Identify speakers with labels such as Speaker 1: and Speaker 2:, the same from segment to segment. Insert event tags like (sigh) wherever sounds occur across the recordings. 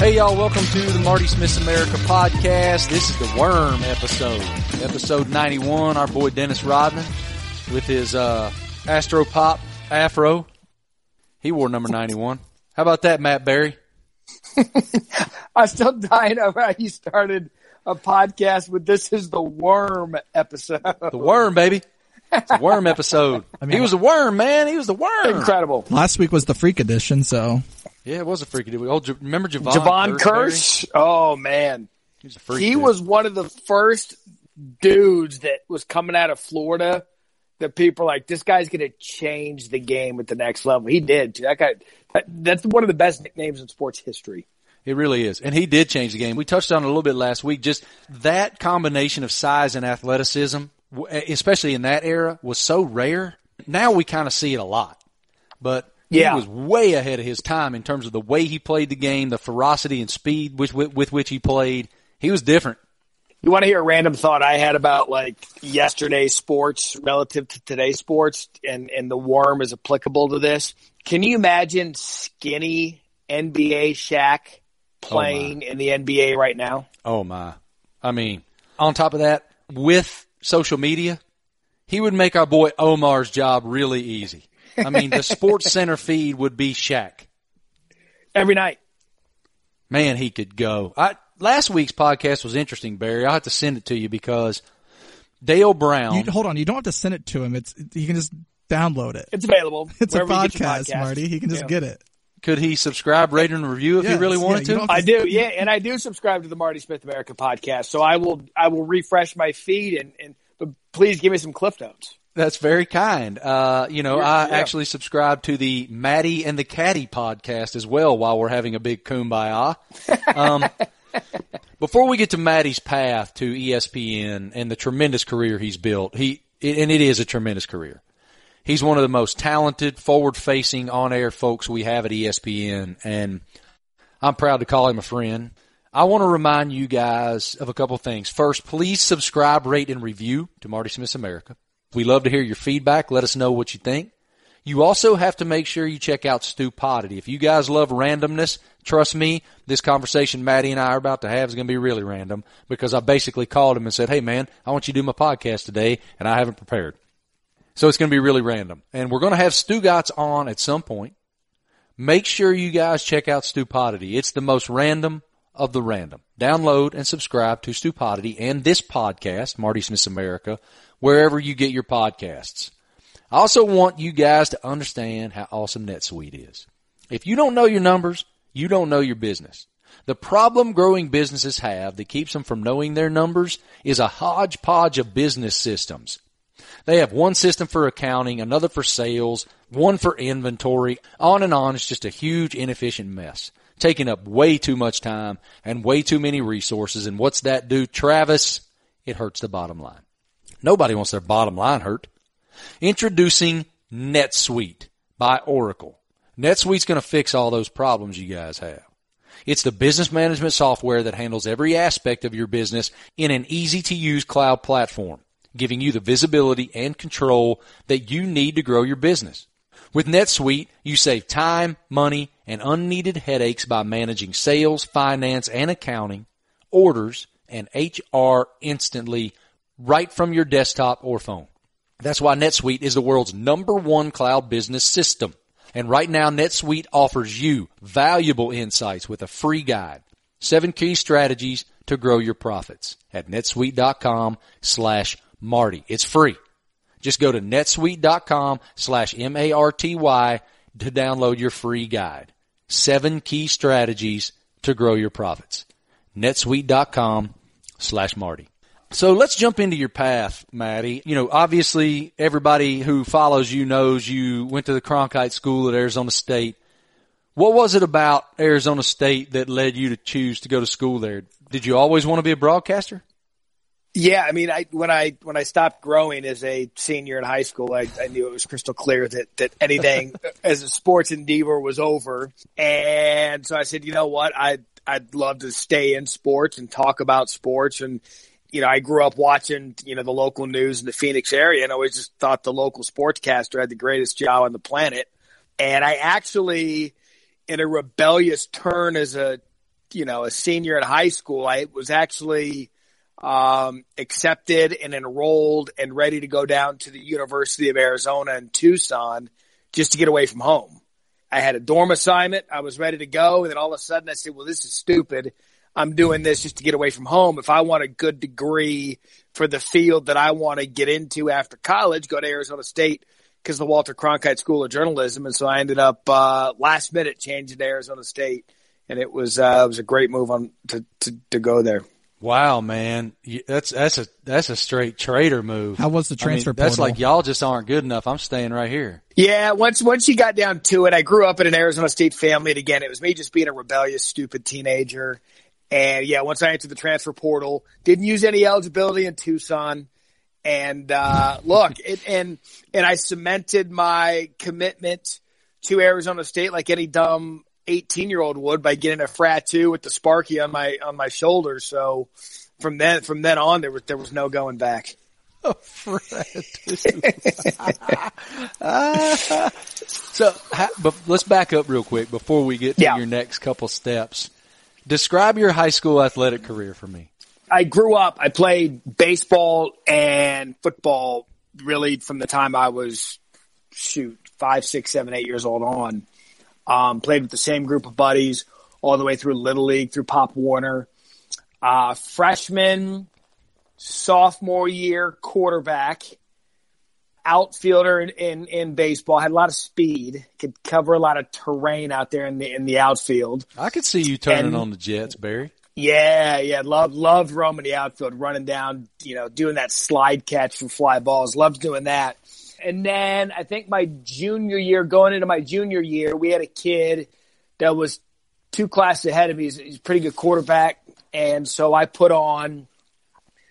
Speaker 1: Hey y'all, welcome to the Marty Smith's America podcast. This is the Worm episode, episode 91. Our boy Dennis Rodman with his uh, Astro Pop Afro. He wore number 91. How about that, Matt Barrie? (laughs)
Speaker 2: I'm still dying over how you started a podcast with this is the Worm episode.
Speaker 1: The Worm, baby. It's a worm (laughs) episode. I mean, he was a worm, man. He was the worm.
Speaker 2: Incredible.
Speaker 3: Last week was the freak edition, so
Speaker 1: Yeah, it was a freaky dude. Oh, J- remember Jevon?
Speaker 2: Jevon
Speaker 1: Kearse,
Speaker 2: Kirsch. Oh man.
Speaker 1: He was a freak.
Speaker 2: He
Speaker 1: dude.
Speaker 2: was one of the first dudes that was coming out of Florida that people are like, this guy's going to change the game at the next level. He did. That guy, that, that's one of the best nicknames in sports history.
Speaker 1: It really is. And he did change the game. We touched on it a little bit last week. Just that combination of size and athleticism, especially in that era, was so rare. Now we kind of see it a lot. But
Speaker 2: Yeah.
Speaker 1: he was way ahead of his time in terms of the way he played the game, the ferocity and speed with, with, with which he played. He was different.
Speaker 2: You want to hear a random thought I had about like yesterday's sports relative to today's sports and, and the worm is applicable to this? Can you imagine skinny NBA Shaq oh, playing in the NBA right now?
Speaker 1: Oh my. I mean, on top of that, with social media, he would make our boy Omar's job really easy. I mean, the Sports Center feed would be Shaq.
Speaker 2: Every night.
Speaker 1: Man, he could go. I, last week's podcast was interesting, Barrie. I'll have to send it to you because Dale Brown.
Speaker 3: you, hold on. You don't have to send it to him. It's you can just download it.
Speaker 2: It's available. (laughs)
Speaker 3: It's a
Speaker 2: wherever you get your
Speaker 3: podcast. Marty. He can just
Speaker 2: Yeah.
Speaker 3: get it.
Speaker 1: could he subscribe, rate, and review if he really wanted
Speaker 3: you
Speaker 1: to?
Speaker 3: don't-
Speaker 2: I do, yeah, and I do subscribe to the Marty Smith America podcast. So I will, I will refresh my feed and, and but please give me some cliff notes.
Speaker 1: That's very kind. Uh, you know, I
Speaker 2: yeah.
Speaker 1: actually subscribe to the Maddie and the Caddy podcast as well while we're having a big kumbaya. (laughs) Um, before we get to Maddie's path to ESPN and the tremendous career he's built, he and it is a tremendous career. He's one of the most talented, forward-facing on-air folks we have at ESPN, and I'm proud to call him a friend. I want to remind you guys of a couple of things. First, please subscribe, rate, and review to Marty Smith's America. We love to hear your feedback. Let us know what you think. You also have to make sure you check out Stupodity. If you guys love randomness, trust me, this conversation Maddie and I are about to have is going to be really random because I basically called him and said, Hey man, I want you to do my podcast today and I haven't prepared. So it's going to be really random. And we're going to have Stugotz on at some point. Make sure you guys check out Stupodity. It's the most random of the random. Download and subscribe to Stupodity and this podcast, Marty Smith's America, wherever you get your podcasts. I also want you guys to understand how awesome NetSuite is. If you don't know your numbers, you don't know your business. The problem growing businesses have that keeps them from knowing their numbers is a hodgepodge of business systems. They have one system for accounting, another for sales, one for inventory, on and on. It's just a huge inefficient mess, taking up way too much time and way too many resources. And what's that do? Travis, it hurts the bottom line. Nobody wants their bottom line hurt. Introducing NetSuite by Oracle. NetSuite's going to fix all those problems you guys have. It's the business management software that handles every aspect of your business in an easy to use cloud platform, giving you the visibility and control that you need to grow your business. With NetSuite, you save time, money, and unneeded headaches by managing sales, finance, and accounting, orders, and HR instantly right from your desktop or phone. That's why NetSuite is the world's number one cloud business system. And right now, NetSuite offers you valuable insights with a free guide. Seven key strategies to grow your profits at netsuite.com slash Marty. It's free. Just go to netsuite.com slash M-A-R-T-Y to download your free guide. Seven key strategies to grow your profits. netsuite.com slash Marty. So let's jump into your path, Maddie. You know, obviously everybody who follows you knows you went to the Cronkite School at Arizona State. What was it about Arizona State that led you to choose to go to school there? Did you always want to be a broadcaster?
Speaker 2: Yeah, I mean, I when I when I stopped growing as a senior in high school, I, I knew it was crystal clear that that anything (laughs) as a sports endeavor was over, and so I said, you know what, I I'd love to stay in sports and talk about sports, and you know, I grew up watching you know the local news in the Phoenix area, and I always just thought the local sportscaster had the greatest job on the planet, and I actually, in a rebellious turn as a you know, a senior in high school, I was actually um, accepted and enrolled and ready to go down to the University of Arizona in Tucson just to get away from home. I had a dorm assignment. I was ready to go. And then all of a sudden I said, well, this is stupid. I'm doing this just to get away from home. If I want a good degree for the field that I want to get into after college, go to Arizona State because the Walter Cronkite School of Journalism. And so I ended up, uh, last minute changing to Arizona State. And it was, uh, it was a great move on to, to, to go there.
Speaker 1: Wow, man, that's that's a that's a straight traitor move.
Speaker 3: How was the transfer? I
Speaker 1: mean, that's like y'all just aren't good enough. I'm staying right here.
Speaker 2: Yeah, once once you got down to it, I grew up in an Arizona State family, and again, it was me just being a rebellious, stupid teenager. And yeah, once I entered the transfer portal, didn't use any eligibility in Tucson. And uh, (laughs) look, it, and and I cemented my commitment to Arizona State like any dumb 18 year old would by getting a frat two with the Sparky on my on my shoulder. So from then from then on there was there was no going back. (laughs)
Speaker 1: Oh, (laughs) uh, so, but let's back up real quick before we get to yeah. your next couple steps. Describe your high school athletic career for me.
Speaker 2: I grew up. I played baseball and football really from the time I was shoot five, six, seven, eight years old on. Um, played with the same group of buddies all the way through Little League, through Pop Warner. Uh, freshman, sophomore year, quarterback, outfielder in, in, in, baseball, had a lot of speed, could cover a lot of terrain out there in the in the outfield.
Speaker 1: I could see you turning and, on the Jets, Barrie.
Speaker 2: Yeah, yeah, love loved roaming the outfield, running down, you know, doing that slide catch for fly balls. Loved doing that. And then I think my junior year, going into my junior year, we had a kid that was two classes ahead of me. He's, he's a pretty good quarterback. And so I put on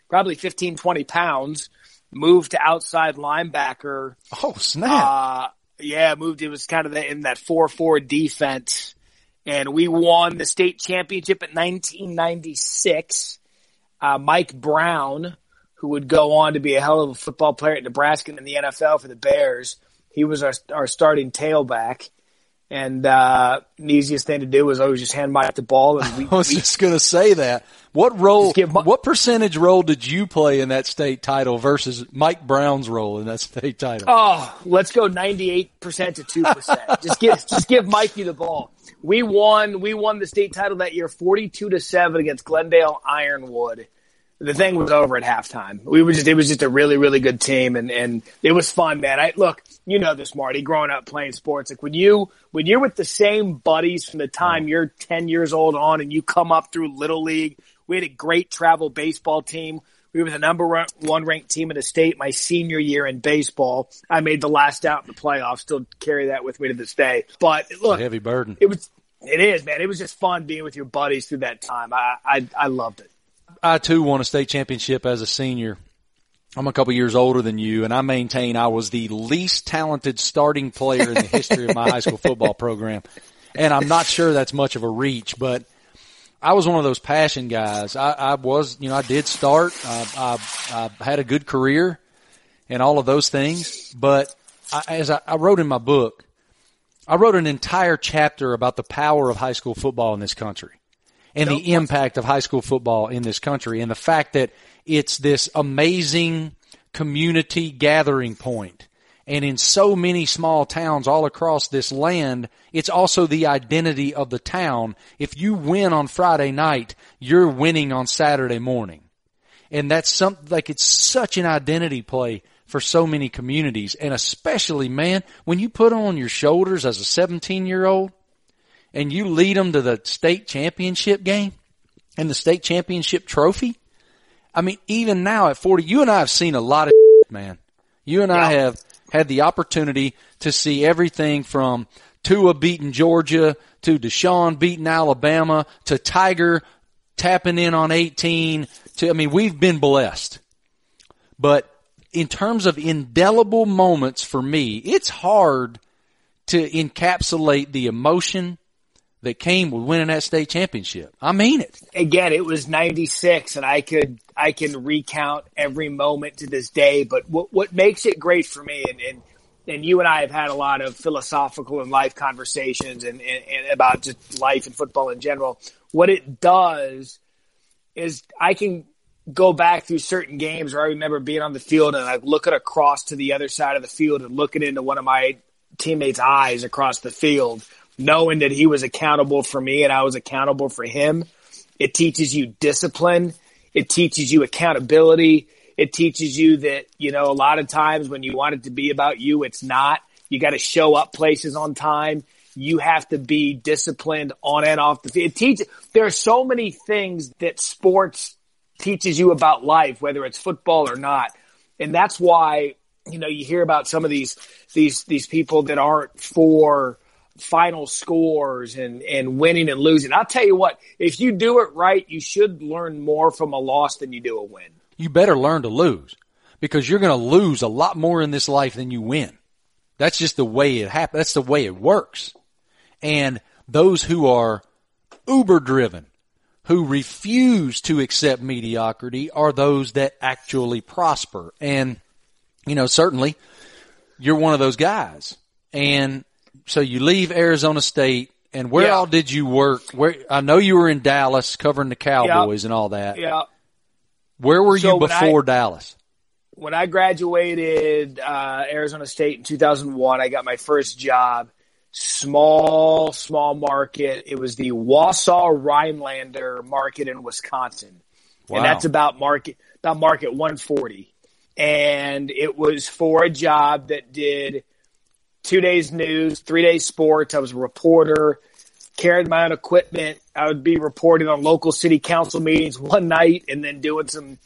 Speaker 2: probably 15, 20 pounds, moved to outside linebacker.
Speaker 1: Oh, snap. Uh,
Speaker 2: yeah, moved. It was kind of the, in that 4-4 defense. And we won the state championship in 1996. Uh, Mike Brown, who would go on to be a hell of a football player at Nebraska and in the NFL for the Bears. He was our, our starting tailback. And uh, the easiest thing to do was always just hand Mike the ball. And (laughs) we,
Speaker 1: I was
Speaker 2: we,
Speaker 1: just going to say that. What role? My, what percentage role did you play in that state title versus Mike Brown's role in that state title?
Speaker 2: Oh, let's go ninety-eight percent to two percent. (laughs) just give just give Mikey the ball. We won. We won the state title that year, forty-two to seven against Glendale Ironwood the thing was over at halftime. We were just, it was just a really, really good team and, and it was fun, man. I, look, you know this, Marty, growing up playing sports, like when you, when you're with the same buddies from the time you're 10 years old on and you come up through little league, we had a great travel baseball team. We were the number one ranked team in the state my senior year in baseball. I made the last out in the playoffs. Still carry that with me to this day. But look,
Speaker 1: heavy burden.
Speaker 2: It was, it is, man. It was just fun being with your buddies through that time. I, I, I loved it.
Speaker 1: I too won a state championship as a senior. I'm a couple years older than you, and I maintain I was the least talented starting player in the history of my high school football program. And I'm not sure that's much of a reach, but I was one of those passion guys. I, I was, you know, I did start. I, I, had a good career and all of those things. But I, as I wrote in my book, I wrote an entire chapter about the power of high school football in this country and the impact of high school football in this country and the fact that it's this amazing community gathering point. And in so many small towns all across this land, it's also the identity of the town. If you win on Friday night, you're winning on Saturday morning. And that's something like it's such an identity play for so many communities. And especially, man, when you put on your shoulders as a 17 year old and you lead them to the state championship game and the state championship trophy. I mean, even now at 40, you and I have seen a lot of shit, (laughs) man. You and I have had the opportunity to see everything from Tua beating Georgia to Deshaun beating Alabama to Tiger tapping in on 18 to, I mean, we've been blessed. But in terms of indelible moments for me, it's hard to encapsulate the emotion that came with winning that state championship. I mean it.
Speaker 2: Again, it was 96 and I could, I can recount every moment to this day, but what, what makes it great for me and, and, and you and I have had a lot of philosophical and life conversations and, and, and about just life and football in general. what it does is I can go back through certain games where I remember being on the field and I look at across to the other side of the field and looking into one of my teammates' eyes across the field, knowing that he was accountable for me and I was accountable for him. It teaches you discipline. It teaches you accountability. It teaches you that, you know, a lot of times when you want it to be about you, it's not. You got to show up places on time. You have to be disciplined on and off the field. It teaches, there are so many things that sports teaches you about life, whether it's football or not. And that's why, you know, you hear about some of these, these, these people that aren't for final scores and, and winning and losing. I'll tell you what, if you do it right, you should learn more from a loss than you do a win.
Speaker 1: You better learn to lose because you're going to lose a lot more in this life than you win. That's just the way it happens. That's the way it works. And those who are uber driven, who refuse to accept mediocrity are those that actually prosper. And, you know, certainly you're one of those guys. And so you leave Arizona State and where
Speaker 2: Yeah.
Speaker 1: all did you work? Where I know you were in Dallas covering the Cowboys and all that.
Speaker 2: Yeah.
Speaker 1: Where were
Speaker 2: So
Speaker 1: you
Speaker 2: when I-
Speaker 1: before Dallas?
Speaker 2: when I graduated uh, Arizona State in 2001, I got my first job. Small, small market. It was the Wausau Rhinelander market in Wisconsin,
Speaker 1: Wow.
Speaker 2: and that's about market about market 140. And it was for a job that did two days news, three days sports. I was a reporter, carried my own equipment. I would be reporting on local city council meetings one night, and then doing some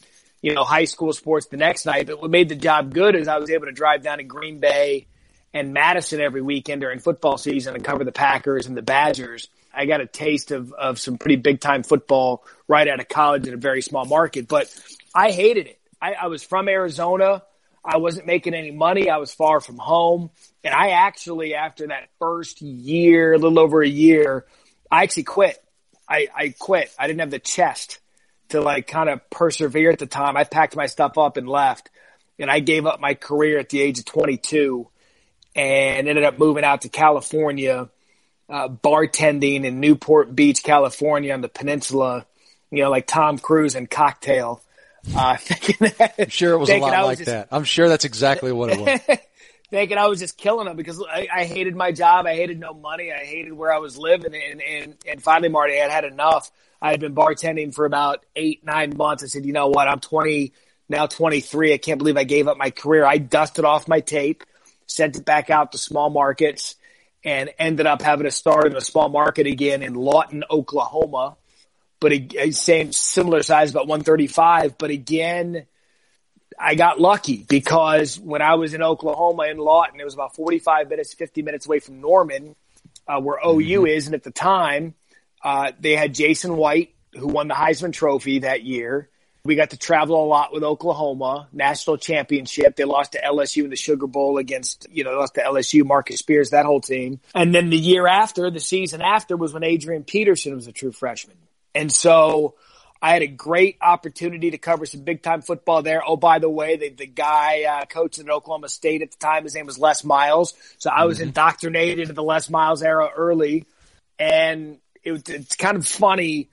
Speaker 2: you know, high school sports the next night. But what made the job good is I was able to drive down to Green Bay and Madison every weekend during football season and cover the Packers and the Badgers. I got a taste of, of some pretty big time football right out of college in a very small market, but I hated it. I, I was from Arizona. I wasn't making any money. I was far from home. And I actually, after that first year, a little over a year, I actually quit. I, I quit. I didn't have the chest to like kind of persevere at the time. I packed my stuff up and left and I gave up my career at the age of 22 and ended up moving out to California, uh, bartending in Newport Beach, California on the peninsula, you know, like Tom Cruise and cocktail. Uh, (laughs) that,
Speaker 1: I'm sure it was a lot
Speaker 2: was
Speaker 1: like
Speaker 2: just-
Speaker 1: that. I'm sure that's exactly what it was. (laughs)
Speaker 2: thinking I was just killing them because I, I hated my job. I hated no money. I hated where I was living. And, and, and finally, Marty, I had had enough. I had been bartending for about eight, nine months. I said, you know what? I'm 20, now 23. I can't believe I gave up my career. I dusted off my tape, sent it back out to small markets and ended up having to start in a small market again in Lawton, Oklahoma. But a, same, similar size, about 135. But again, I got lucky because when I was in Oklahoma in Lawton, it was about 45 minutes, 50 minutes away from Norman, uh, where OU is. And at the time, uh, they had Jason White, who won the Heisman Trophy that year. We got to travel a lot with Oklahoma, national championship. They lost to LSU in the Sugar Bowl against, you know, they lost to LSU, Marcus Spears, that whole team. And then the year after, the season after was when Adrian Peterson was a true freshman. And so I had a great opportunity to cover some big time football there. Oh, by the way, the, the guy uh, coaching at Oklahoma State at the time, his name was Les Miles. So I was indoctrinated into the Les Miles era early. And it, it's kind of funny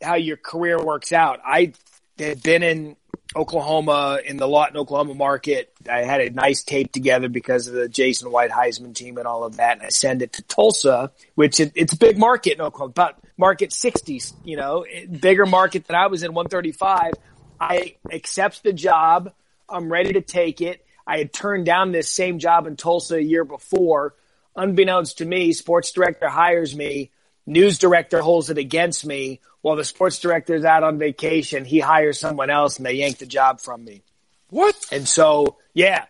Speaker 2: how your career works out. I had been in Oklahoma in the Lawton, Oklahoma market. I had a nice tape together because of the Jason White Heisman team and all of that. And I send it to Tulsa, which it, it's a big market in Oklahoma, about market 60s, you know, bigger market than I was in 135. I accept the job. I'm ready to take it. I had turned down this same job in Tulsa a year before. Unbeknownst to me, sports director hires me. News director holds it against me. While the sports director is out on vacation, he hires someone else and they yank the job from me.
Speaker 1: What?
Speaker 2: And so, yeah.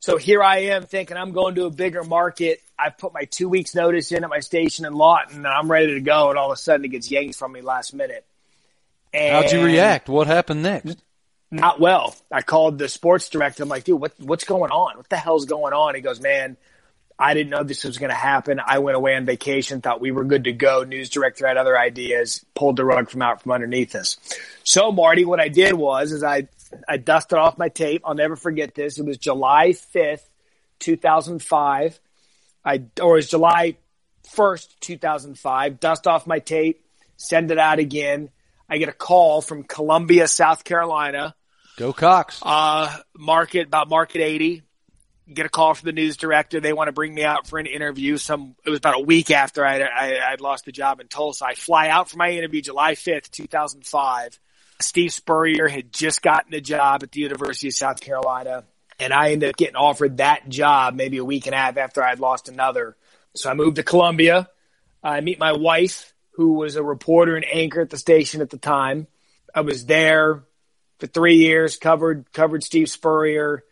Speaker 2: So here I am thinking I'm going to a bigger market. I've put my two weeks notice in at my station in Lawton and I'm ready to go. And all of a sudden it gets yanked from me last minute. And
Speaker 1: How'd you react? What happened next?
Speaker 2: Not well. I called the sports director. I'm like, dude, what, what's going on? What the hell's going on? He goes, man, I didn't know this was going to happen. I went away on vacation, thought we were good to go. News director had other ideas, pulled the rug from out from underneath us. So Marty, what I did was, is I, I dusted off my tape. I'll never forget this. It was July 5th, 2005. I, or it was July 1st, 2005. Dust off my tape. send it out again. I get a call from Columbia, South Carolina.
Speaker 1: Go Cox.
Speaker 2: Uh, market about market 80. Get a call from the news director. They want to bring me out for an interview. Some, it was about a week after I, I, I'd lost the job in Tulsa. I fly out for my interview July 5th, 2005. Steve Spurrier had just gotten a job at the University of South Carolina and I ended up getting offered that job maybe a week and a half after I'd lost another. So I moved to Columbia. I meet my wife, who was a reporter and anchor at the station at the time. I was there for three years, covered covered Steve Spurrier.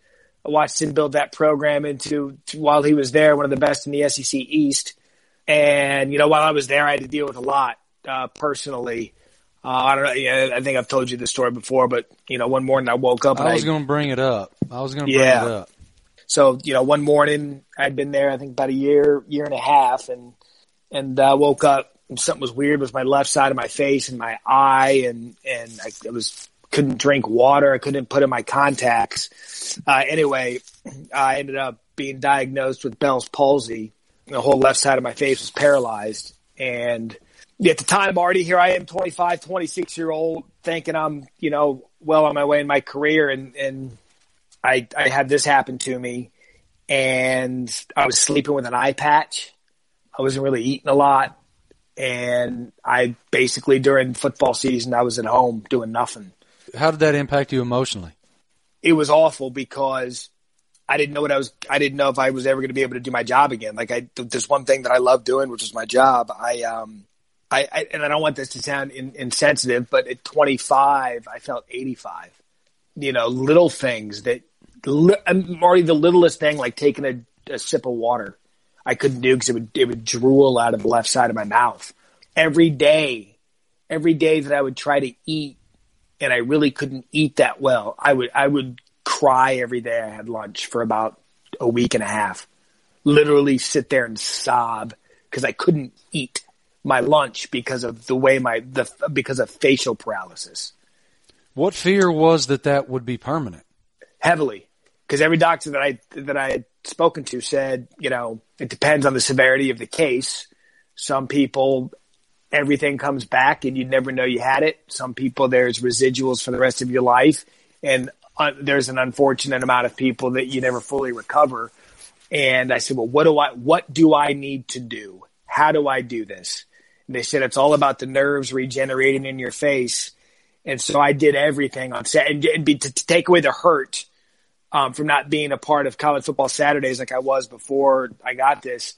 Speaker 2: I watched him build that program into while he was there, one of the best in the SEC East. And you know, while I was there, I had to deal with a lot uh, personally. Uh, I don't know. Yeah, I think I've told you this story before, but you know, one morning I woke up.
Speaker 1: I was going to bring it up. I was going to bring
Speaker 2: Yeah.
Speaker 1: it up.
Speaker 2: So you know, one morning I'd been there, I think about a year, year and a half, and and uh, woke up and something was weird with my left side of my face and my eye, and and I, I was couldn't drink water, I couldn't put in my contacts. Uh, anyway, I ended up being diagnosed with Bell's palsy. The whole left side of my face was paralyzed, and at the time, Marty, here I am, 25, 26 year old, thinking I'm, you know, well on my way in my career. And, and I, I had this happen to me and I was sleeping with an eye patch. I wasn't really eating a lot. And I basically during football season, I was at home doing nothing.
Speaker 1: How did that impact you emotionally?
Speaker 2: It was awful because I didn't know what I was, I didn't know if I was ever going to be able to do my job again. Like I, there's one thing that I love doing, which is my job. I, um, I, I, and I don't want this to sound in, insensitive, but at 25, I felt 85. You know, little things that, li- I'm Marty, the littlest thing, like taking a, a sip of water, I couldn't do because it would, it would drool out of the left side of my mouth. Every day, every day that I would try to eat, and I really couldn't eat that well, I would, I would cry every day I had lunch for about a week and a half. Literally sit there and sob because I couldn't eat my lunch because of the way my the because of facial paralysis
Speaker 1: What fear was that that would be permanent?
Speaker 2: heavily because every doctor that I that I had spoken to said you know it depends on the severity of the case some people everything comes back and you never know you had it some people there's residuals for the rest of your life and uh, there's an unfortunate amount of people that you never fully recover and I said well what do I what do I need to do how do I do this And they said it's all about the nerves regenerating in your face. And so I did everything on set and, and be, to, to take away the hurt um, from not being a part of college football Saturdays like I was before I got this.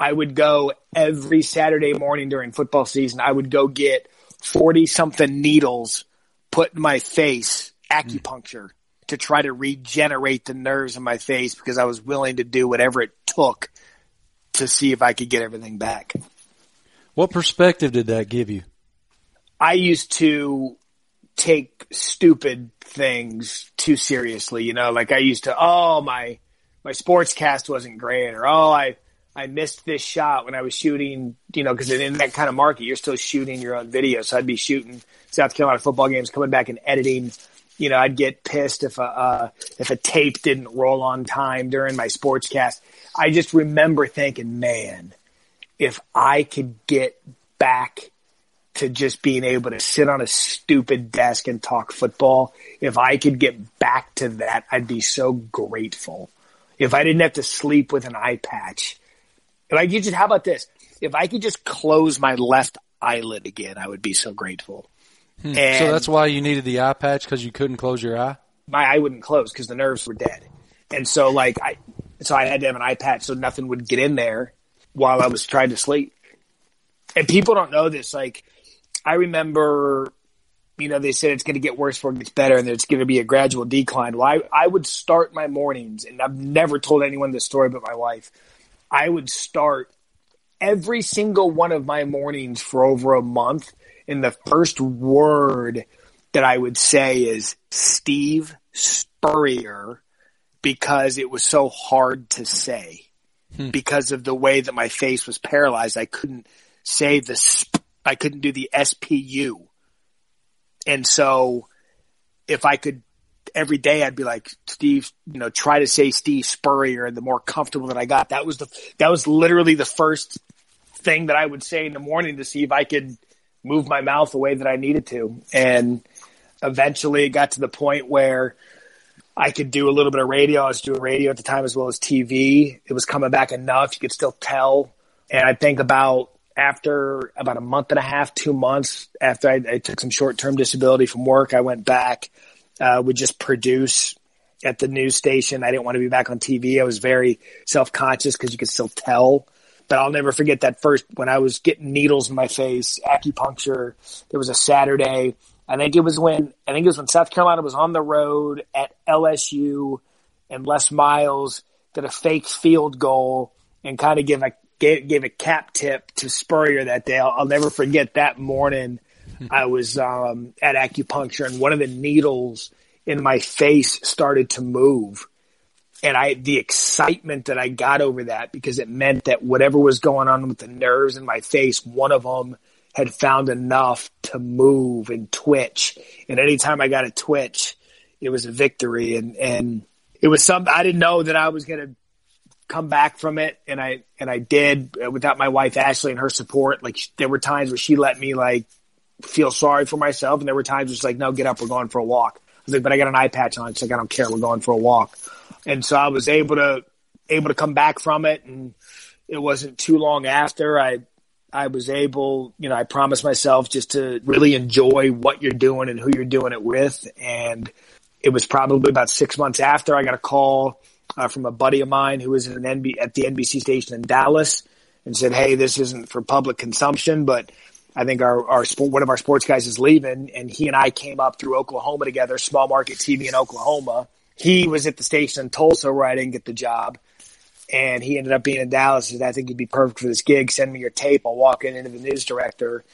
Speaker 2: I would go every Saturday morning during football season. I would go get 40 something needles put in my face, acupuncture to try to regenerate the nerves in my face because I was willing to do whatever it took to see if I could get everything back.
Speaker 1: What perspective did that give you?
Speaker 2: I used to take stupid things too seriously, you know, like I used to, oh, my, my sports cast wasn't great or, oh, I, I missed this shot when I was shooting, you know, cause in that kind of market, you're still shooting your own video. So I'd be shooting South Carolina football games, coming back and editing. You know, I'd get pissed if a, uh, if a tape didn't roll on time during my sports cast. I just remember thinking, man, if I could get back to just being able to sit on a stupid desk and talk football, if I could get back to that, I'd be so grateful. If I didn't have to sleep with an eye patch, if I could just, how about this? If I could just close my left eyelid again, I would be so grateful. And
Speaker 1: so that's why you needed the eye patch because you couldn't close your eye.
Speaker 2: my eye wouldn't close because the nerves were dead. And so like I, so I had to have an eye patch so nothing would get in there while I was trying to sleep. And people don't know this. Like I remember, you know, they said it's going to get worse before it gets better and it's going to be a gradual decline. Well, I, I would start my mornings and I've never told anyone this story but my wife. I would start every single one of my mornings for over a month. And the first word that I would say is Steve Spurrier because it was so hard to say hmm. because of the way that my face was paralyzed. I couldn't say the, sp- I couldn't do the SPU. And so if I could every day I'd be like, Steve, you know, try to say Steve Spurrier and the more comfortable that I got, that was the, that was literally the first thing that I would say in the morning to see if I could move my mouth the way that I needed to. And eventually it got to the point where I could do a little bit of radio. I was doing radio at the time as well as TV. It was coming back enough. You could still tell. And I think about after about a month and a half, two months after I, I took some short term disability from work, I went back, uh, would just produce at the news station. I didn't want to be back on TV. I was very self conscious because you could still tell. But I'll never forget that first when I was getting needles in my face, acupuncture. There was a Saturday. I think it was when I think it was when South Carolina was on the road at LSU, and Les Miles did a fake field goal and kind of give a gave, gave a cap tip to Spurrier that day. I'll, I'll never forget that morning. I was um, at acupuncture, and one of the needles in my face started to move. And I, the excitement that I got over that because it meant that whatever was going on with the nerves in my face, one of them had found enough to move and twitch. And anytime I got a twitch, it was a victory. And, and it was some, I didn't know that I was going to come back from it. And I, and I did without my wife, Ashley and her support. Like there were times where she let me like feel sorry for myself. And there were times she's like, no, get up. We're going for a walk. I was like, but I got an eye patch on. It's like, I don't care. We're going for a walk. And so I was able to, able to come back from it. And it wasn't too long after I, I was able, you know, I promised myself just to really enjoy what you're doing and who you're doing it with. And it was probably about six months after I got a call uh, from a buddy of mine who was an NB- at the NBC station in Dallas and said, Hey, this isn't for public consumption, but I think our, our sport, one of our sports guys is leaving and he and I came up through Oklahoma together, small market TV in Oklahoma. He was at the station in Tulsa where I didn't get the job and he ended up being in Dallas. Said, I think you'd be perfect for this gig. Send me your tape. I'll walk in into the news director.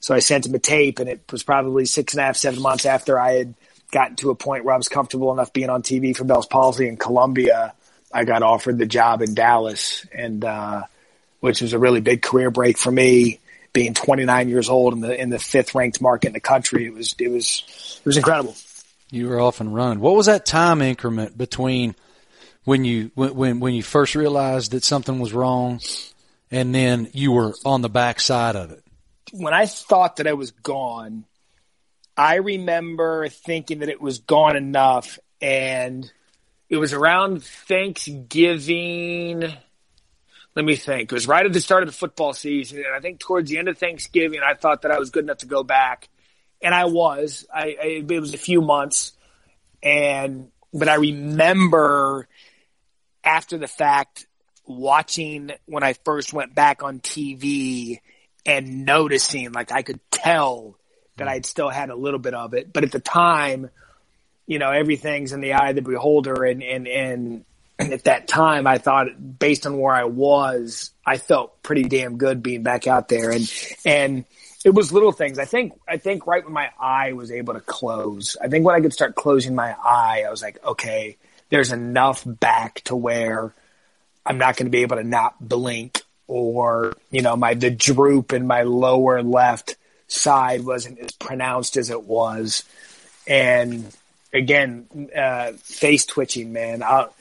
Speaker 2: So I sent him a tape, and it was probably six and a half, seven months after I had gotten to a point where I was comfortable enough being on TV for Bell's Palsy in Columbia. I got offered the job in Dallas, and uh, which was a really big career break for me. Being 29 years old in the in the fifth ranked market in the country, it was it was it was incredible.
Speaker 1: You were off and running. What was that time increment between? when you when when you first realized that something was wrong, and then you were on the back side of it?
Speaker 2: When I thought that I was gone, I remember thinking that it was gone enough, and it was around Thanksgiving. Let me think. It was right at the start of the football season, and I think towards the end of Thanksgiving, I thought that I was good enough to go back, and I was. I, I it was a few months, and but I remember after the fact watching when I first went back on TV and noticing like I could tell that mm-hmm. I'd still had a little bit of it. But at the time, you know, everything's in the eye of the beholder and, and, and, at that time I thought based on where I was, I felt pretty damn good being back out there and, and it was little things. I think, I think right when my eye was able to close, I think when I could start closing my eye, I was like, okay, there's enough back to where I'm not going to be able to not blink or, you know, my, the droop in my lower left side wasn't as pronounced as it was. And again, uh, face twitching, man. I'll,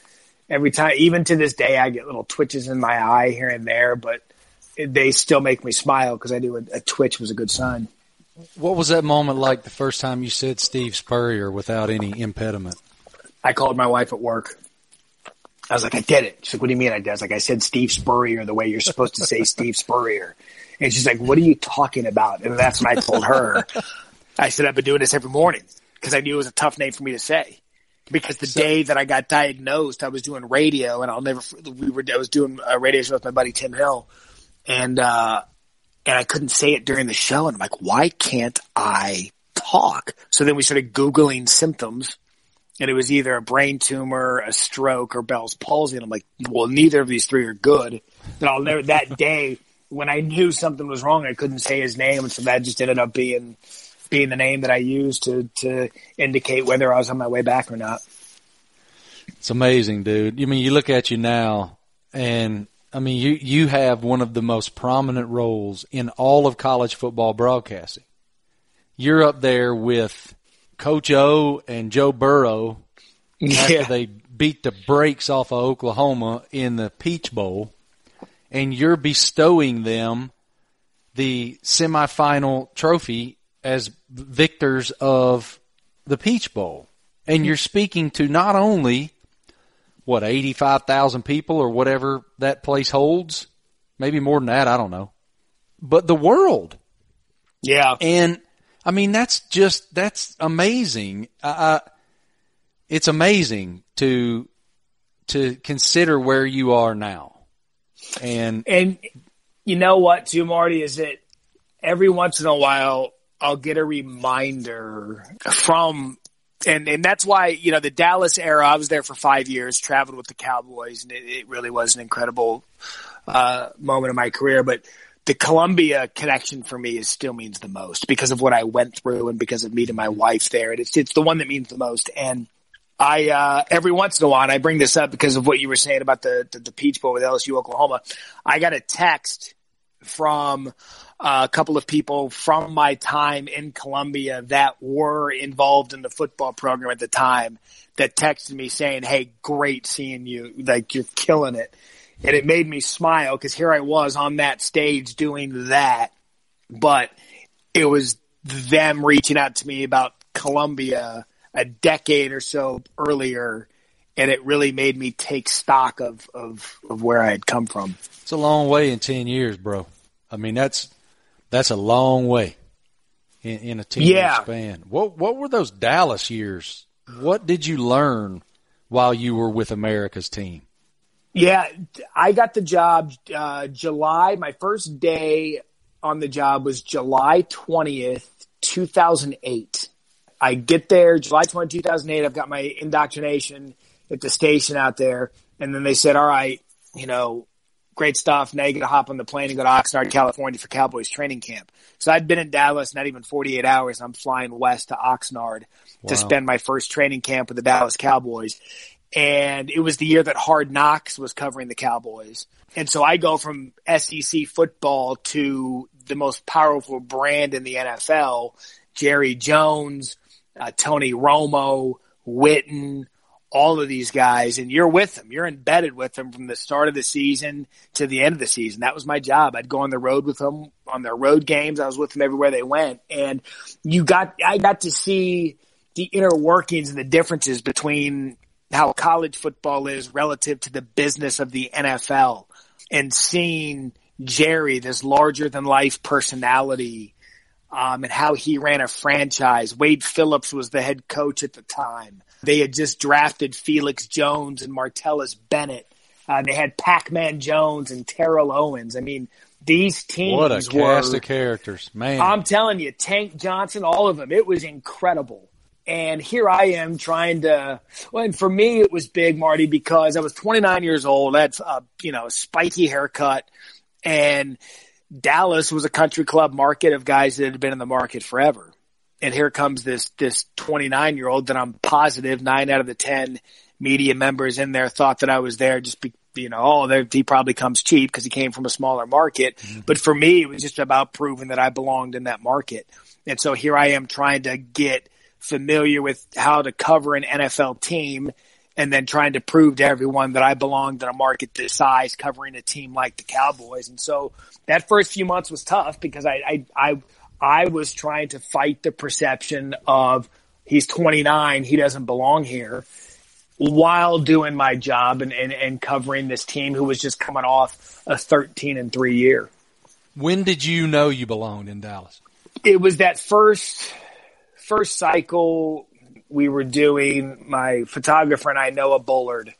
Speaker 2: every time, even to this day, I get little twitches in my eye here and there, but they still make me smile because I knew a, a twitch was a good sign.
Speaker 1: What was that moment like the first time you said Steve Spurrier without any impediment?
Speaker 2: I called my wife at work. I was like, I did it. She's like, what do you mean I did? I was like, I said Steve Spurrier the way you're supposed to say Steve Spurrier. And she's like, what are you talking about? And that's when I told her. (laughs) I said, I've been doing this every morning because I knew it was a tough name for me to say. Because the so, day that I got diagnosed, I was doing radio and I'll never, we were, I was doing a radio show with my buddy Tim Hill and, uh, and I couldn't say it during the show. And I'm like, why can't I talk? So then we started Googling symptoms and it was either a brain tumor, a stroke, or Bell's palsy. And I'm like, well, neither of these three are good. And I'll never that day when I knew something was wrong, I couldn't say his name, and so that just ended up being being the name that I used to to indicate whether I was on my way back or not.
Speaker 1: It's amazing, dude. I mean, you look at you now, and I mean, you you have one of the most prominent roles in all of college football broadcasting. You're up there with Coach O and Joe Burrow after yeah. they beat the brakes off of Oklahoma in the Peach Bowl, and you're bestowing them the semifinal trophy as victors of the Peach Bowl. And you're speaking to not only what, 85,000 people or whatever that place holds, maybe more than that, I don't know, but the world.
Speaker 2: Yeah.
Speaker 1: And I mean, that's just, that's amazing. Uh, it's amazing to, to consider where you are now. And,
Speaker 2: And you know what, too, Marty, is that every once in a while I'll get a reminder from and and that's why you know the Dallas era. I was there for five years, traveled with the Cowboys, and it, it really was an incredible uh, moment of my career. But the Columbia connection for me is still means the most because of what I went through and because of meeting my wife there, and it's it's the one that means the most. And I uh, every once in a while, I bring this up because of what you were saying about the the, the Peach Bowl with LSU Oklahoma. I got a text from a couple of people from my time in Columbia that were involved in the football program at the time that texted me saying, Hey, great seeing you. Like you're killing it. And it made me smile because here I was on that stage doing that, but it was them reaching out to me about Columbia a decade or so earlier. And it really made me take stock of, of, of where I had come from.
Speaker 1: It's a long way in 10 years, bro. I mean, that's, that's a long way in, in a 10 year span. What, what were those Dallas years? What did you learn while you were with America's team?
Speaker 2: Yeah, I got the job uh, July. My first day on the job was July twentieth, two thousand eight. I get there July 20, 2008. I've got my indoctrination at the station out there, and then they said, "All right, you know, great stuff. Now you got to hop on the plane and go to Oxnard, California for Cowboys training camp." So I'd been in Dallas not even 48 hours. I'm flying west to Oxnard to spend my first training camp with the Dallas Cowboys and it was the year that Hard Knocks was covering the Cowboys. And so I go from SEC football to the most powerful brand in the NFL, Jerry Jones, uh, Tony Romo, Witten, all of these guys, and you're with them. You're embedded with them from the start of the season to the end of the season. That was my job. I'd go on the road with them on their road games. I was with them everywhere they went. And you got, I got to see the inner workings and the differences between how college football is relative to the business of the NFL and seeing Jerry, this larger than life personality, um, and how he ran a franchise. Wade Phillips was the head coach at the time. They had just drafted Felix Jones and Martellus Bennett. Uh, they had Pac-Man Jones and Terrell Owens. I mean, these teams
Speaker 1: What a
Speaker 2: were,
Speaker 1: cast of characters, man.
Speaker 2: I'm telling you, Tank Johnson, all of them. It was incredible. And here I am trying to, well, and for me, it was big, Marty, because I was 29 years old. I had, uh, you know, spiky haircut and Dallas was a country club market of guys that had been in the market forever. And here comes this, this 29 year old that I'm positive nine out of the 10 media members in there thought that I was there just be, you know, oh, he probably comes cheap because he came from a smaller market. Mm-hmm. But for me, it was just about proving that I belonged in that market. And so here I am trying to get familiar with how to cover an NFL team and then trying to prove to everyone that I belonged in a market this size covering a team like the Cowboys. And so that first few months was tough because I, I, I, I was trying to fight the perception of he's 29, he doesn't belong here while doing my job and, and, and covering this team who was just coming off a 13 and three year.
Speaker 1: when did you know you belonged in Dallas?
Speaker 2: It was that first, first cycle we were doing my photographer and I, Noah Bullard,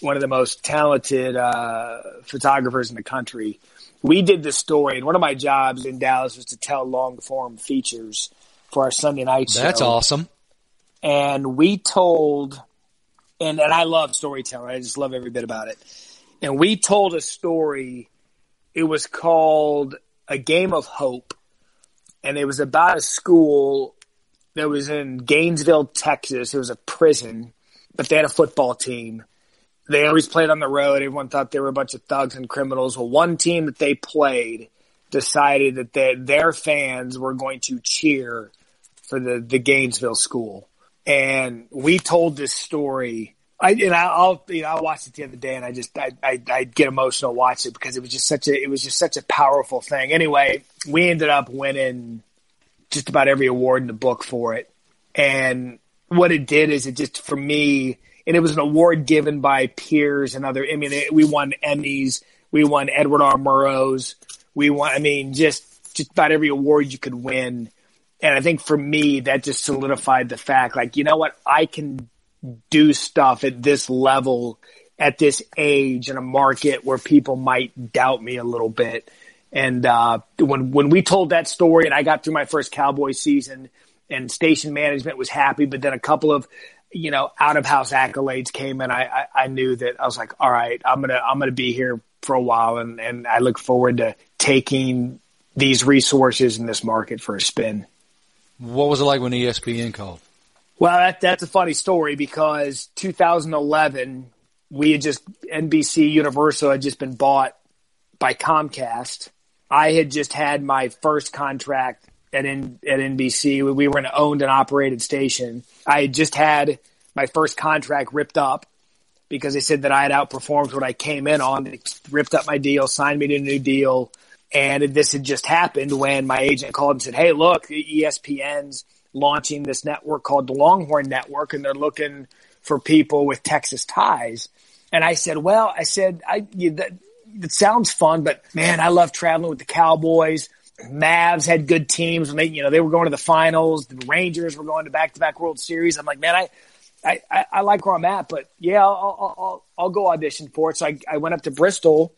Speaker 2: one of the most talented, uh, photographers in the country. We did this story and one of my jobs in Dallas was to tell long form features for our Sunday night show.
Speaker 1: That's awesome.
Speaker 2: and we told and and I love storytelling. I just love every bit about it. And we told a story. It was called A Game of Hope. And it was about a school that was in Gainesville, Texas. It was a prison, but they had a football team. They always played on the road. Everyone thought they were a bunch of thugs and criminals. Well, one team that they played decided that they, their fans were going to cheer for the, the Gainesville school. And we told this story I and I'll you know I watched it the other day and I just I I, I get emotional watch it because it was just such a it was just such a powerful thing. Anyway, we ended up winning just about every award in the book for it, and what it did is it just for me and it was an award given by peers and other. I mean, it, we won Emmys, we won Edward R. Murrow's, we won. I mean, just just about every award you could win. And I think for me, that just solidified the fact, like, you know what, I can do stuff at this level at this age in a market where people might doubt me a little bit. And uh, when when we told that story, and I got through my first Cowboy season, and station management was happy, but then a couple of you know out of house accolades came, and I, I I knew that I was like, all right, I'm gonna I'm gonna be here for a while, and and I look forward to taking these resources in this market for a spin.
Speaker 1: What was it like when ESPN called?
Speaker 2: Well, that, that's a funny story because 2011, we had just, NBC Universal had just been bought by Comcast. I had just had my first contract at, N, at NBC. We were an owned and operated station. I just had my first contract ripped up because they said that I had outperformed what I came in on. They ripped up my deal, signed me to a new deal. And this had just happened when my agent called and said, Hey, look, ESPN's launching this network called the Longhorn Network, and they're looking for people with Texas ties. And I said, well, I said, I, you, that, that sounds fun, but man, I love traveling with the Cowboys. Mavs had good teams. They, you know, they were going to the finals. The Rangers were going to back-to-back World Series. I'm like, man, I, I, I, like where I'm at, but yeah, I'll, I'll, I'll go audition for it. So I, I went up to Bristol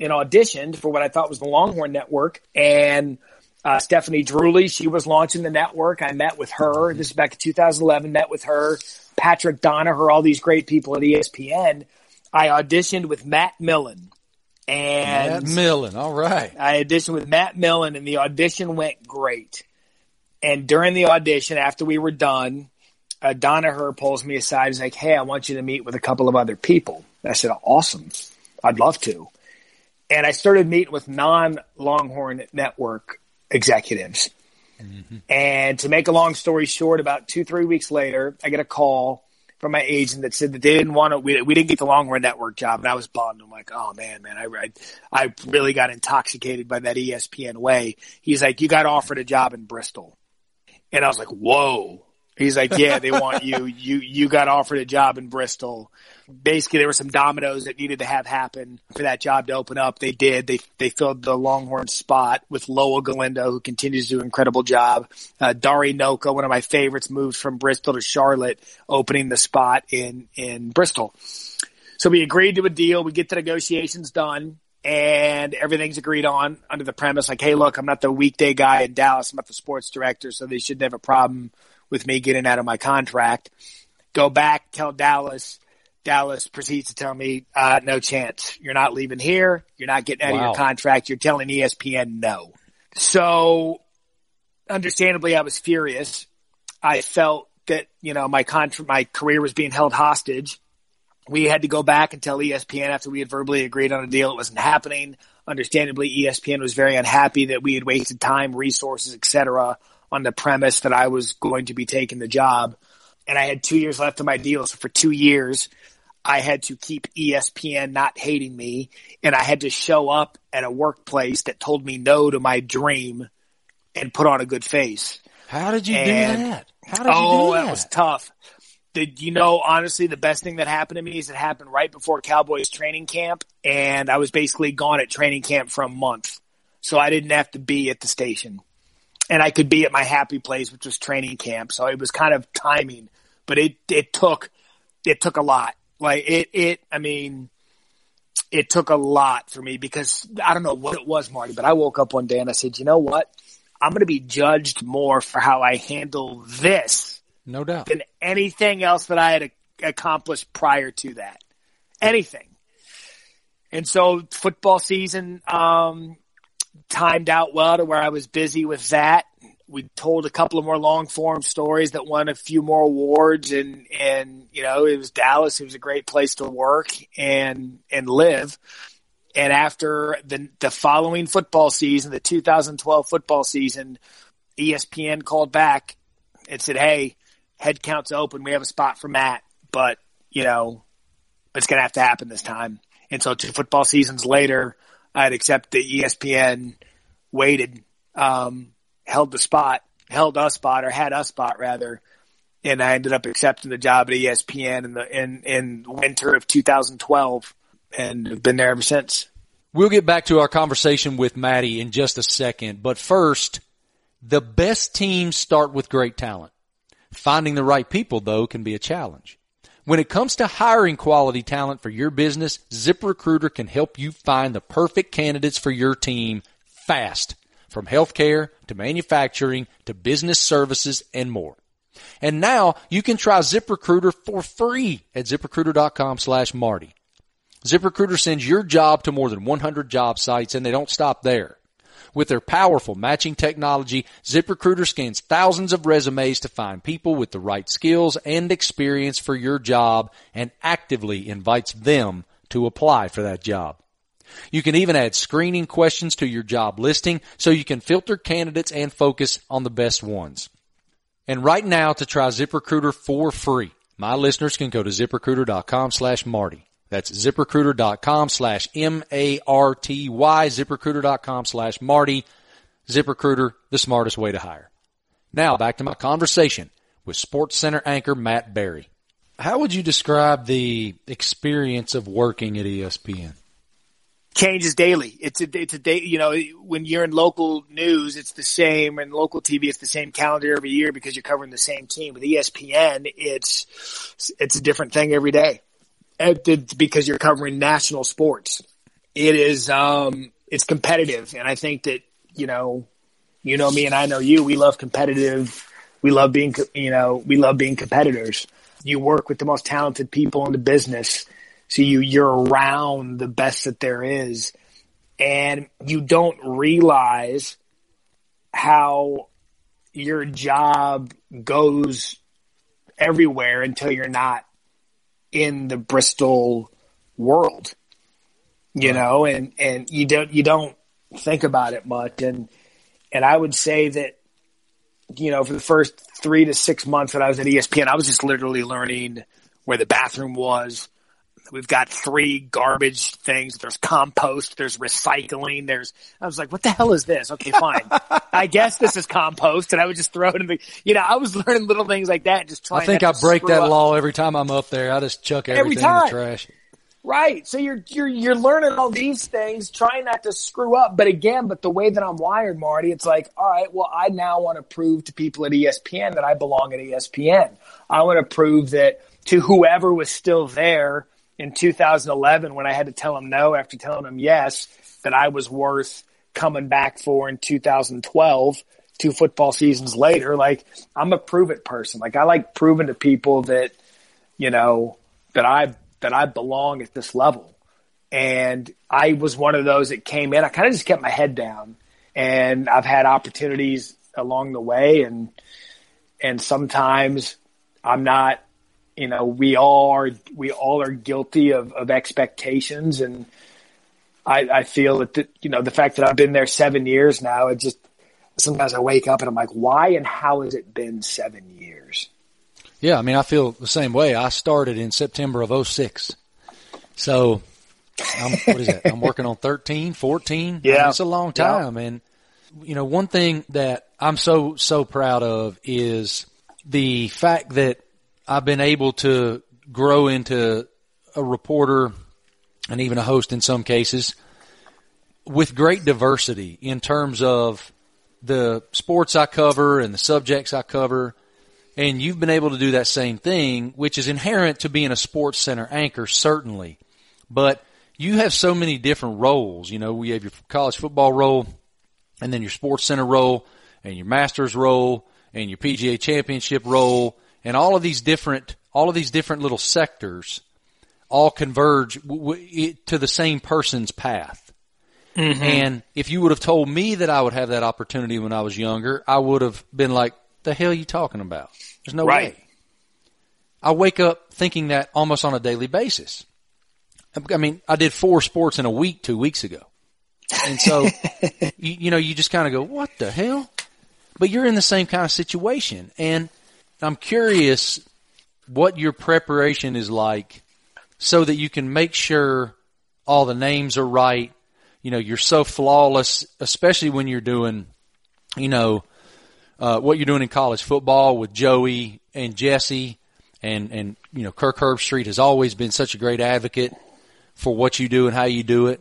Speaker 2: and auditioned for what I thought was the Longhorn Network. And uh, Stephanie Druley, she was launching the network. I met with her. This is back in 2011. Met with her, Patrick Donaher, all these great people at ESPN. I auditioned with Matt Millen. And
Speaker 1: Matt Millen, all right.
Speaker 2: I auditioned with Matt Millen, and the audition went great. And during the audition, after we were done, uh, Donaher pulls me aside. He's like, "Hey, I want you to meet with a couple of other people." I said, "Awesome, I'd love to." And I started meeting with non-Longhorn Network executives. Mm-hmm. And to make a long story short, about two, three weeks later, I get a call from my agent that said that they didn't want to, we, we didn't get the Longhorn Network job. And I was bummed. I'm like, oh man, man, I, I, I really got intoxicated by that ESPN way. He's like, you got offered a job in Bristol. And I was like, whoa. He's like, yeah, they want you. (laughs) You, you got offered a job in Bristol basically there were some dominoes that needed to have happen for that job to open up. They did. They they filled the Longhorn spot with Lowell Galindo, who continues to do an incredible job. Uh, Dari Nowkhah, one of my favorites, moved from Bristol to Charlotte, opening the spot in in Bristol. So we agreed to a deal. We get the negotiations done and everything's agreed on under the premise like, hey, look, I'm not the weekday guy in Dallas. I'm not the sports director, so they shouldn't have a problem with me getting out of my contract. Go back, tell Dallas, Dallas proceeds to tell me, uh, no chance. You're not leaving here. You're not getting out wow. of your contract. You're telling ESPN no. So understandably, I was furious. I felt that, you know, my contract, my career was being held hostage. We had to go back and tell ESPN after we had verbally agreed on a deal. It wasn't happening. Understandably, ESPN was very unhappy that we had wasted time, resources, etc., on the premise that I was going to be taking the job. And I had two years left of my deal. So for two years, I had to keep ESPN not hating me and I had to show up at a workplace that told me no to my dream and put on a good face.
Speaker 1: How did you and, do that? How did
Speaker 2: oh,
Speaker 1: you do oh,
Speaker 2: that? Oh that was tough. The, you know, honestly, the best thing that happened to me is it happened right before Cowboys training camp and I was basically gone at training camp for a month. So I didn't have to be at the station and I could be at my happy place, which was training camp. So it was kind of timing, but it, it took, it took a lot like it, it, I mean, it took a lot for me because I don't know what it was, Marty, but I woke up one day and I said, you know what? I'm going to be judged more for how I handle this.
Speaker 1: No doubt.
Speaker 2: Than anything else that I had accomplished prior to that. Anything. And so football season, um, timed out well to where I was busy with that we told a couple of more long form stories that won a few more awards and and you know it was Dallas it was a great place to work and and live and after the the following football season the 2012 football season ESPN called back and said hey head count's open we have a spot for Matt but you know, it's going to have to happen this time. And so two football seasons later, I'd accept the ESPN waited, um, held the spot, held a spot or had a spot rather. And I ended up accepting the job at ESPN in the, in, in winter of 2012 and have been there ever since.
Speaker 1: We'll get back to our conversation with Maddie in just a second, but first, the best teams start with great talent. Finding the right people though can be a challenge. When it comes to hiring quality talent for your business, ZipRecruiter can help you find the perfect candidates for your team fast. From healthcare to manufacturing to business services and more. And now you can try ZipRecruiter for free at ziprecruiter.com slash Marty. ZipRecruiter sends your job to more than 100 job sites and they don't stop there. With their powerful matching technology, ZipRecruiter scans thousands of resumes to find people with the right skills and experience for your job and actively invites them to apply for that job. You can even add screening questions to your job listing so you can filter candidates and focus on the best ones. And right now to try ZipRecruiter for free, my listeners can go to ziprecruiter.com slash Marty. That's ziprecruiter.com slash M-A-R-T-Y, ziprecruiter.com slash Marty. ZipRecruiter, the smartest way to hire. Now back to my conversation with Sports Center anchor Matt Barrie. How would you describe the experience of working at ESPN?
Speaker 2: Changes daily. It's a, it's a day, you know, when you're in local news, it's the same and local TV, it's the same calendar every year because you're covering the same team. With ESPN, it's, it's a different thing every day because you're covering national sports. It is, um, it's competitive. And I think that, you know, you know me and I know you, we love competitive. We love being, you know, we love being competitors. You work with the most talented people in the business. So you, you're around the best that there is and you don't realize how your job goes everywhere until you're not in the Bristol world, you know, and, and you don't, you don't think about it much. And, and I would say that, you know, for the first three to six months that I was at ESPN, I was just literally learning where the bathroom was. We've got three garbage things. There's compost. There's recycling. There's, I was like, what the hell is this? Okay, fine. (laughs) I guess this is compost. And I would just throw it in the, you know, I was (laughs) learning little things like that. Just trying
Speaker 1: I think I break that up. law every time I'm up there. I just chuck everything in the trash.
Speaker 2: Right. So you're, you're, you're learning all these things, trying not to screw up. But again, but the way that I'm wired, Marty, it's like, all right, well, I now want to prove to people at ESPN that I belong at ESPN. I want to prove that to whoever was still there in 2011 when I had to tell them no after telling them yes, that I was worth coming back for in 2012, two football seasons later. Like I'm a prove it person. Like I like proving to people that, you know, that I that I belong at this level. And I was one of those that came in. I kind of just kept my head down and I've had opportunities along the way and, and sometimes I'm not, you know, we all are, we all are guilty of, of expectations. And I, I feel that, the, you know, the fact that I've been there seven years now, it just, sometimes I wake up and I'm like, why and how has it been seven years?
Speaker 1: Yeah, I mean, I feel the same way. I started in September of 06. So, I'm, what is that? I'm working on 13, 14.
Speaker 2: Yeah. I mean,
Speaker 1: it's a long time. Yeah. And, you know, one thing that I'm so, so proud of is the fact that I've been able to grow into a reporter and even a host in some cases with great diversity in terms of the sports I cover and the subjects I cover and you've been able to do that same thing, which is inherent to being a sports center anchor, certainly. But you have so many different roles. You know, we have your college football role and then your sports center role and your masters role and your PGA championship role and all of these different, all of these different little sectors all converge to the same person's path. Mm-hmm. And if you would have told me that I would have that opportunity when I was younger, I would have been like, the hell are you talking about? There's no right. way. I wake up thinking that almost on a daily basis. I mean, I did four sports in a week two weeks ago. And so, (laughs) you, you know, you just kind of go, what the hell? But you're in the same kind of situation. And I'm curious, what your preparation is like so that you can make sure all the names are right. You know, you're so flawless, especially when you're doing, you know, uh, what you're doing in college football with Joey and Jesse and, and, you know, Kirk Herbstreit has always been such a great advocate for what you do and how you do it.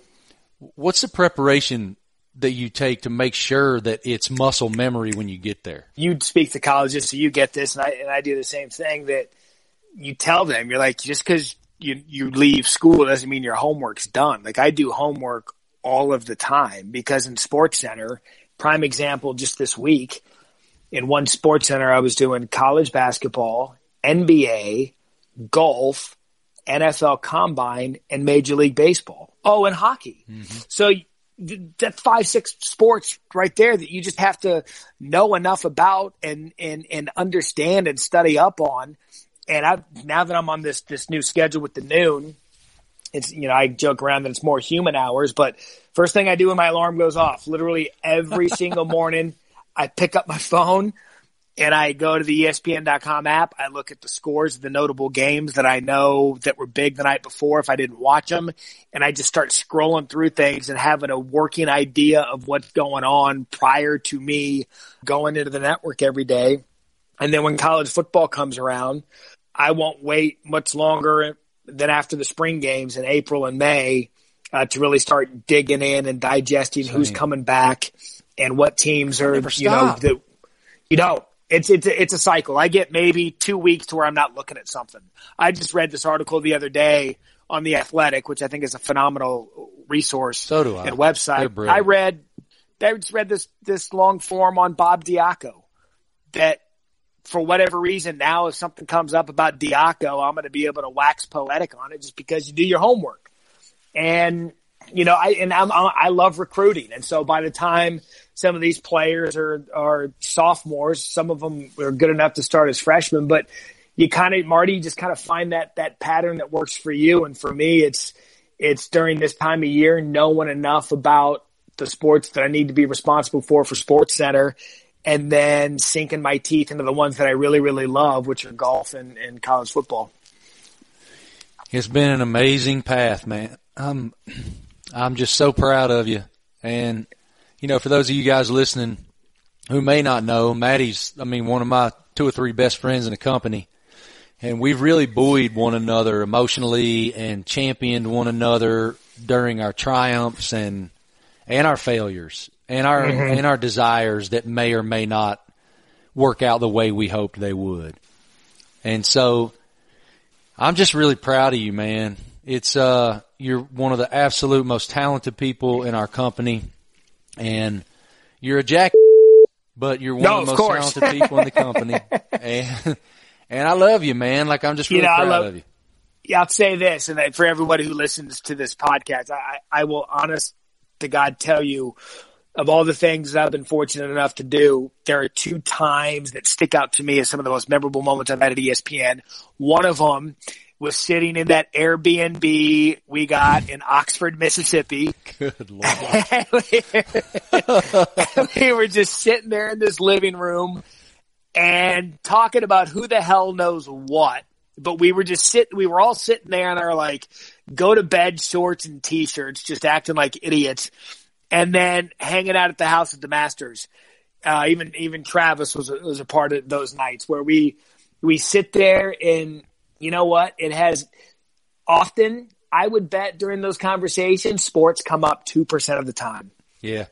Speaker 1: What's the preparation that you take to make sure that it's muscle memory when you get there?
Speaker 2: You speak to colleges, so you get this, and I, and I do the same thing that you tell them, you're like, just cause you, you leave school doesn't mean your homework's done. Like I do homework all of the time because in sports center, prime example, just this week in one sports center, I was doing college basketball, NBA, golf, NFL combine and major league baseball. Oh, and hockey. Mm-hmm. So that's five, six sports right there that you just have to know enough about and, and, and understand and study up on. And I, now that I'm on this, this new schedule with the noon, it's, you know, I joke around that it's more human hours, but first thing I do when my alarm goes off, literally every (laughs) single morning, I pick up my phone, and I go to the ESPN.com app. I look at the scores of the notable games that I know that were big the night before if I didn't watch them. And I just start scrolling through things and having a working idea of what's going on prior to me going into the network every day. And then when college football comes around, I won't wait much longer than after the spring games in April and May uh, to really start digging in and digesting Same. who's coming back and what teams are, you know, the, you know, it's it's a, it's a cycle. I get maybe two weeks to where I'm not looking at something. I just read this article the other day on the Athletic, which I think is a phenomenal resource.
Speaker 1: So do I.
Speaker 2: And website. I read. I just read this this long form on Bob Diaco. That for whatever reason now, if something comes up about Diaco, I'm going to be able to wax poetic on it just because you do your homework. And you know, I and I'm, I love recruiting, and so by the time some of these players are are sophomores, some of them are good enough to start as freshmen, but you kind of Marty you just kind of find that that pattern that works for you, and for me, it's it's during this time of year knowing enough about the sports that I need to be responsible for for Sports Center, and then sinking my teeth into the ones that I really really love, which are golf and, and college football.
Speaker 1: It's been an amazing path, man. Um, I'm just so proud of you. And, you know, for those of you guys listening who may not know, Maddie's, I mean, one of my two or three best friends in the company. And we've really buoyed one another emotionally and championed one another during our triumphs and, and our failures and our, mm-hmm. and our desires that may or may not work out the way we hoped they would. And so I'm just really proud of you, man. It's, uh, you're one of the absolute most talented people in our company, and you're a jack, but you're one
Speaker 2: no,
Speaker 1: of the
Speaker 2: most
Speaker 1: course. talented people in the company. (laughs) and, and I love you, man. Like I'm just really you know, proud love, of you.
Speaker 2: Yeah, I'll say this, and for everybody who listens to this podcast, I, I will honest to God tell you, of all the things that I've been fortunate enough to do, there are two times that stick out to me as some of the most memorable moments I've had at ESPN. One of them was sitting in that Airbnb we got in Oxford, Mississippi.
Speaker 1: Good (laughs) lord.
Speaker 2: we were just sitting there in this living room and talking about who the hell knows what. But we were just sitting, we were all sitting there in our like go to bed shorts and t-shirts, just acting like idiots. And then hanging out at the house of the masters. Uh, even, even Travis was was a part of those nights where we, we sit there and you know what? It has often, I would bet during those conversations, sports come up 2% of the time.
Speaker 1: Yeah.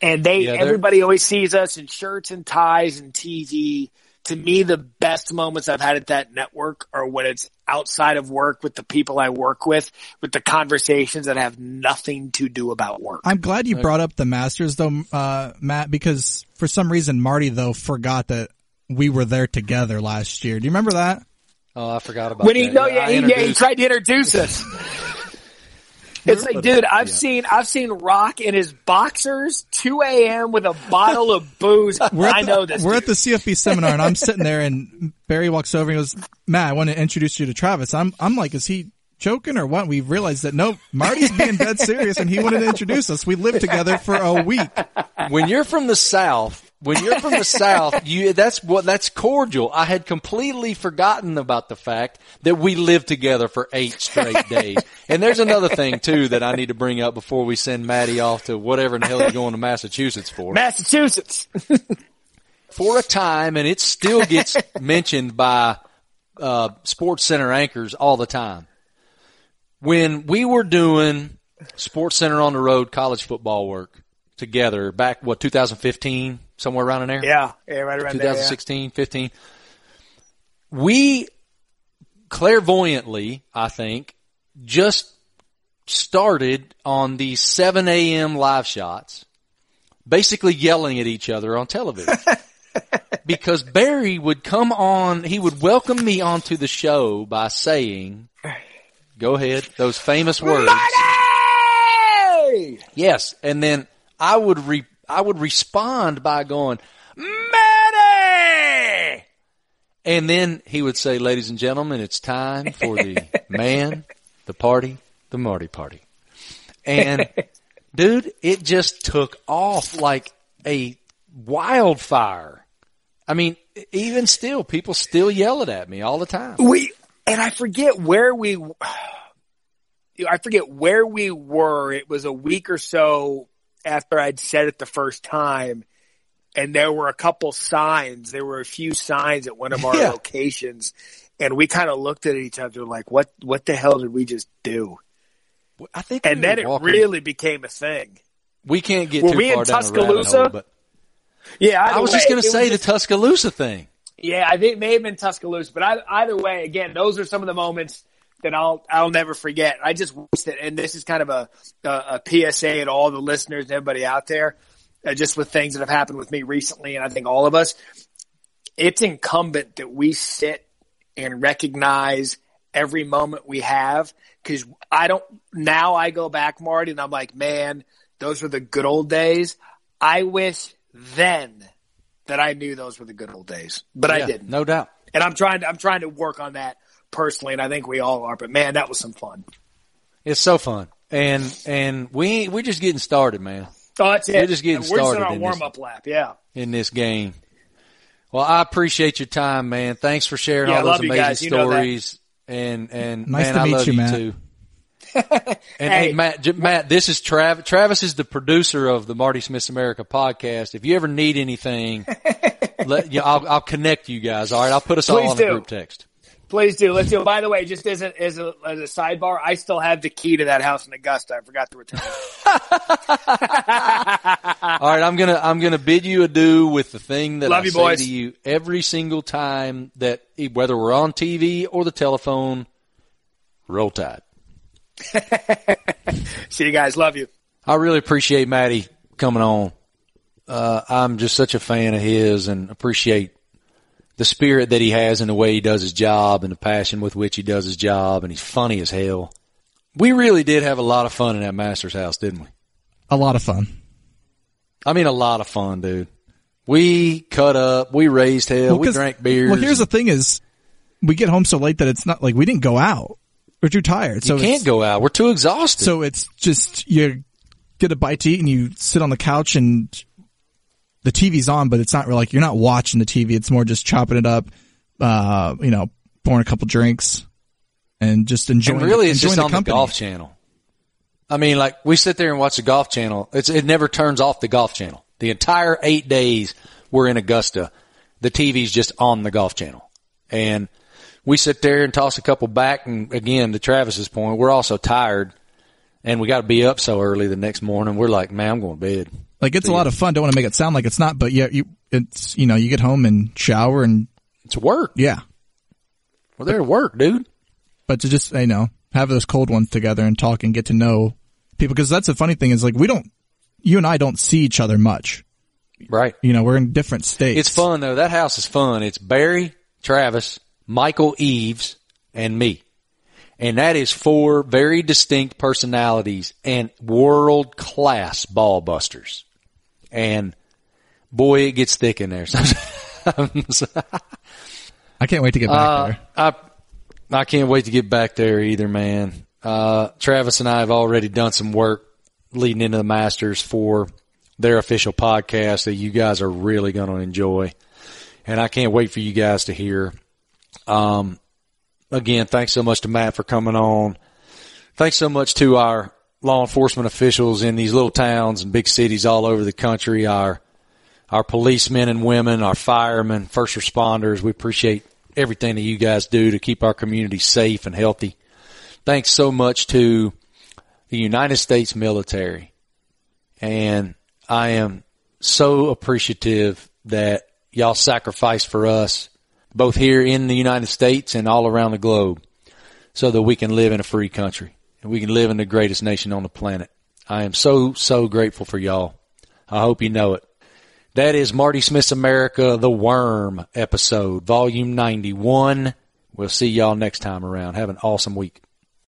Speaker 2: And they, yeah, everybody always sees us in shirts and ties and TV. To me, the best moments I've had at that network are when it's outside of work with the people I work with, with the conversations that have nothing to do about work.
Speaker 3: I'm glad you brought up the Masters though, uh, Matt, because for some reason Marty though forgot that we were there together last year. Do you remember that?
Speaker 1: Oh, I forgot about
Speaker 2: when
Speaker 1: he,
Speaker 2: that. No, yeah, he, yeah, he tried to introduce us. (laughs) It's like, dude, I've yeah. seen I've seen Rock in his boxers, 2 a.m. with a bottle of booze. (laughs) We're I
Speaker 3: the,
Speaker 2: know this.
Speaker 3: We're
Speaker 2: dude.
Speaker 3: at the CFB seminar, and I'm sitting there, and Barry walks over and goes, "Matt, I want to introduce you to Travis." I'm I'm like, "Is he joking or what?" We realized that no, Marty's being dead serious, and he wanted to introduce us. We lived together for a week.
Speaker 1: When you're from the South, when you're from the South, you, that's what, that's cordial. I had completely forgotten about the fact that we lived together for eight straight (laughs) days. And there's another thing too that I need to bring up before we send Maddie off to whatever in the hell he's going to Massachusetts for.
Speaker 2: Massachusetts. (laughs)
Speaker 1: for a time, and it still gets mentioned by uh, Sports Center anchors all the time. When we were doing Sports Center on the road college football work together back, what, 2015, somewhere around in there?
Speaker 2: Yeah, yeah, right around
Speaker 1: 2016, 15. We clairvoyantly, I think, just started on the 7 a.m. live shots, basically yelling at each other on television. (laughs) because Barrie would come on, he would welcome me onto the show by saying, go ahead, those famous words.
Speaker 2: Maddie!
Speaker 1: Yes. And then I would re, I would respond by going, Maddie! And then he would say, ladies and gentlemen, it's time for the (laughs) man, the party, the Marty party. And (laughs) dude, it just took off like a wildfire. I mean, even still, people still yell it at me all the time.
Speaker 2: We and I forget where we. (sighs) I forget where we were. It was a week or so after I'd said it the first time, and there were a couple signs. There were a few signs at one of our
Speaker 1: Yeah.
Speaker 2: locations, and we kind of looked at each other like, "What? What the hell did we just do?"
Speaker 1: I think,
Speaker 2: And
Speaker 1: we
Speaker 2: then it
Speaker 1: walking-
Speaker 2: really became a thing.
Speaker 1: we can't get
Speaker 2: Were
Speaker 1: too
Speaker 2: we in
Speaker 1: far down the
Speaker 2: Tuscaloosa?
Speaker 1: hole, but
Speaker 2: Yeah,
Speaker 1: I was just going to say the Tuscaloosa thing.
Speaker 2: Yeah, I think it may have been Tuscaloosa, but I, either way, again, those are some of the moments that I'll I'll never forget. I just wish that, and this is kind of a a, a PSA to all the listeners and everybody out there, uh, just with things that have happened with me recently, and I think all of us. It's incumbent that we sit and recognize every moment we have because I don't now I go back Marty and I'm like man those were the good old days I wish then that I knew those were the good old days but I didn't
Speaker 1: No doubt.
Speaker 2: and I'm trying to I'm trying to work on that personally and I think we all are but man that was some fun
Speaker 1: It's so fun. And, and we, we're just getting started, man,
Speaker 2: oh that's it
Speaker 1: We're just getting
Speaker 2: And we're just
Speaker 1: started
Speaker 2: on our
Speaker 1: in this.
Speaker 2: warm up lap yeah
Speaker 1: in this game. Well, I appreciate your time, man. Thanks for sharing
Speaker 2: Yeah,
Speaker 1: all those amazing.
Speaker 2: You
Speaker 1: stories. And, and
Speaker 3: Nice
Speaker 1: man,
Speaker 3: to
Speaker 1: I
Speaker 3: meet
Speaker 1: love
Speaker 3: you,
Speaker 1: you,
Speaker 3: Matt.
Speaker 1: too. (laughs) And hey,
Speaker 2: Hey.
Speaker 1: Matt, J- Matt, this is Travis. Travis is the producer of the Marty Smith America podcast. If you ever need anything, (laughs) let, yeah, I'll, I'll connect you guys. All right. I'll put us all on the
Speaker 2: do.
Speaker 1: group text.
Speaker 2: Please do let's do by the way just as a, as a as a sidebar I still have the key to that house in Augusta I forgot to return. (laughs)
Speaker 1: All right, I'm gonna I'm gonna bid you adieu with the thing that
Speaker 2: Love
Speaker 1: I
Speaker 2: you,
Speaker 1: say
Speaker 2: boys.
Speaker 1: to you every single time that whether we're on TV or the telephone, roll tide. (laughs)
Speaker 2: see you guys love you
Speaker 1: I really appreciate Matty coming on. Uh, I'm just such a fan of his and appreciate the spirit that he has and the way he does his job and the passion with which he does his job and he's funny as hell. We really did have a lot of fun in that master's house, didn't we?
Speaker 3: A lot of fun.
Speaker 1: I mean, a lot of fun, dude. We cut up, we raised hell,
Speaker 3: Well,
Speaker 1: we drank beers.
Speaker 3: Well, here's the thing: is we get home so late that it's not like we didn't go out. We're too tired. So
Speaker 1: you can't go out. We're too exhausted.
Speaker 3: So it's just you get a bite to eat and you sit on the couch and the TV's on, but it's not really like you're not watching the TV. It's more just chopping it up, uh, you know, pouring a couple drinks and just enjoying.
Speaker 1: and really, it's
Speaker 3: enjoying
Speaker 1: just on the golf channel. I mean, like we sit there and watch the golf channel. It's it never turns off the golf channel. The entire eight days we're in Augusta, the TV's just on the golf channel, and we sit there and toss a couple back. And again, to Travis's point, we're also tired, and we got to be up so early the next morning. We're like, man, I'm going to bed.
Speaker 3: Like it's a lot of fun. Don't want to make it sound like it's not, but yeah, you it's you know you get home and shower and
Speaker 1: It's work.
Speaker 3: yeah,
Speaker 1: We're there to work, dude.
Speaker 3: but to just you know have those cold ones together and talk and get to know people because that's the funny thing is like we don't you and I don't see each other much.
Speaker 1: Right.
Speaker 3: You know, we're in different states.
Speaker 1: It's fun though. That house is fun. It's Barrie, Travis, Michael Eaves, and me. And that is four very distinct personalities and world class ball busters. And boy, it gets thick in there. (laughs)
Speaker 3: I can't wait to get back
Speaker 1: Uh,
Speaker 3: there.
Speaker 1: I I can't wait to get back there either, man. Uh, Travis and I have already done some work leading into the Masters for their official podcast that you guys are really going to enjoy. And I can't wait for you guys to hear. Um, again, thanks so much to Matt for coming on. Thanks so much to our law enforcement officials in these little towns and big cities all over the country, our our policemen and women, our firemen, first responders. We appreciate everything that you guys do to keep our community safe and healthy. Thanks so much to the United States military. And I am so appreciative that y'all sacrifice for us, both here in the United States and all around the globe, so that we can live in a free country and we can live in the greatest nation on the planet. I am so, so grateful for y'all. I hope you know it. That is Marty Smith's America, the Worm episode, volume 91. We'll see y'all next time around. Have an awesome week.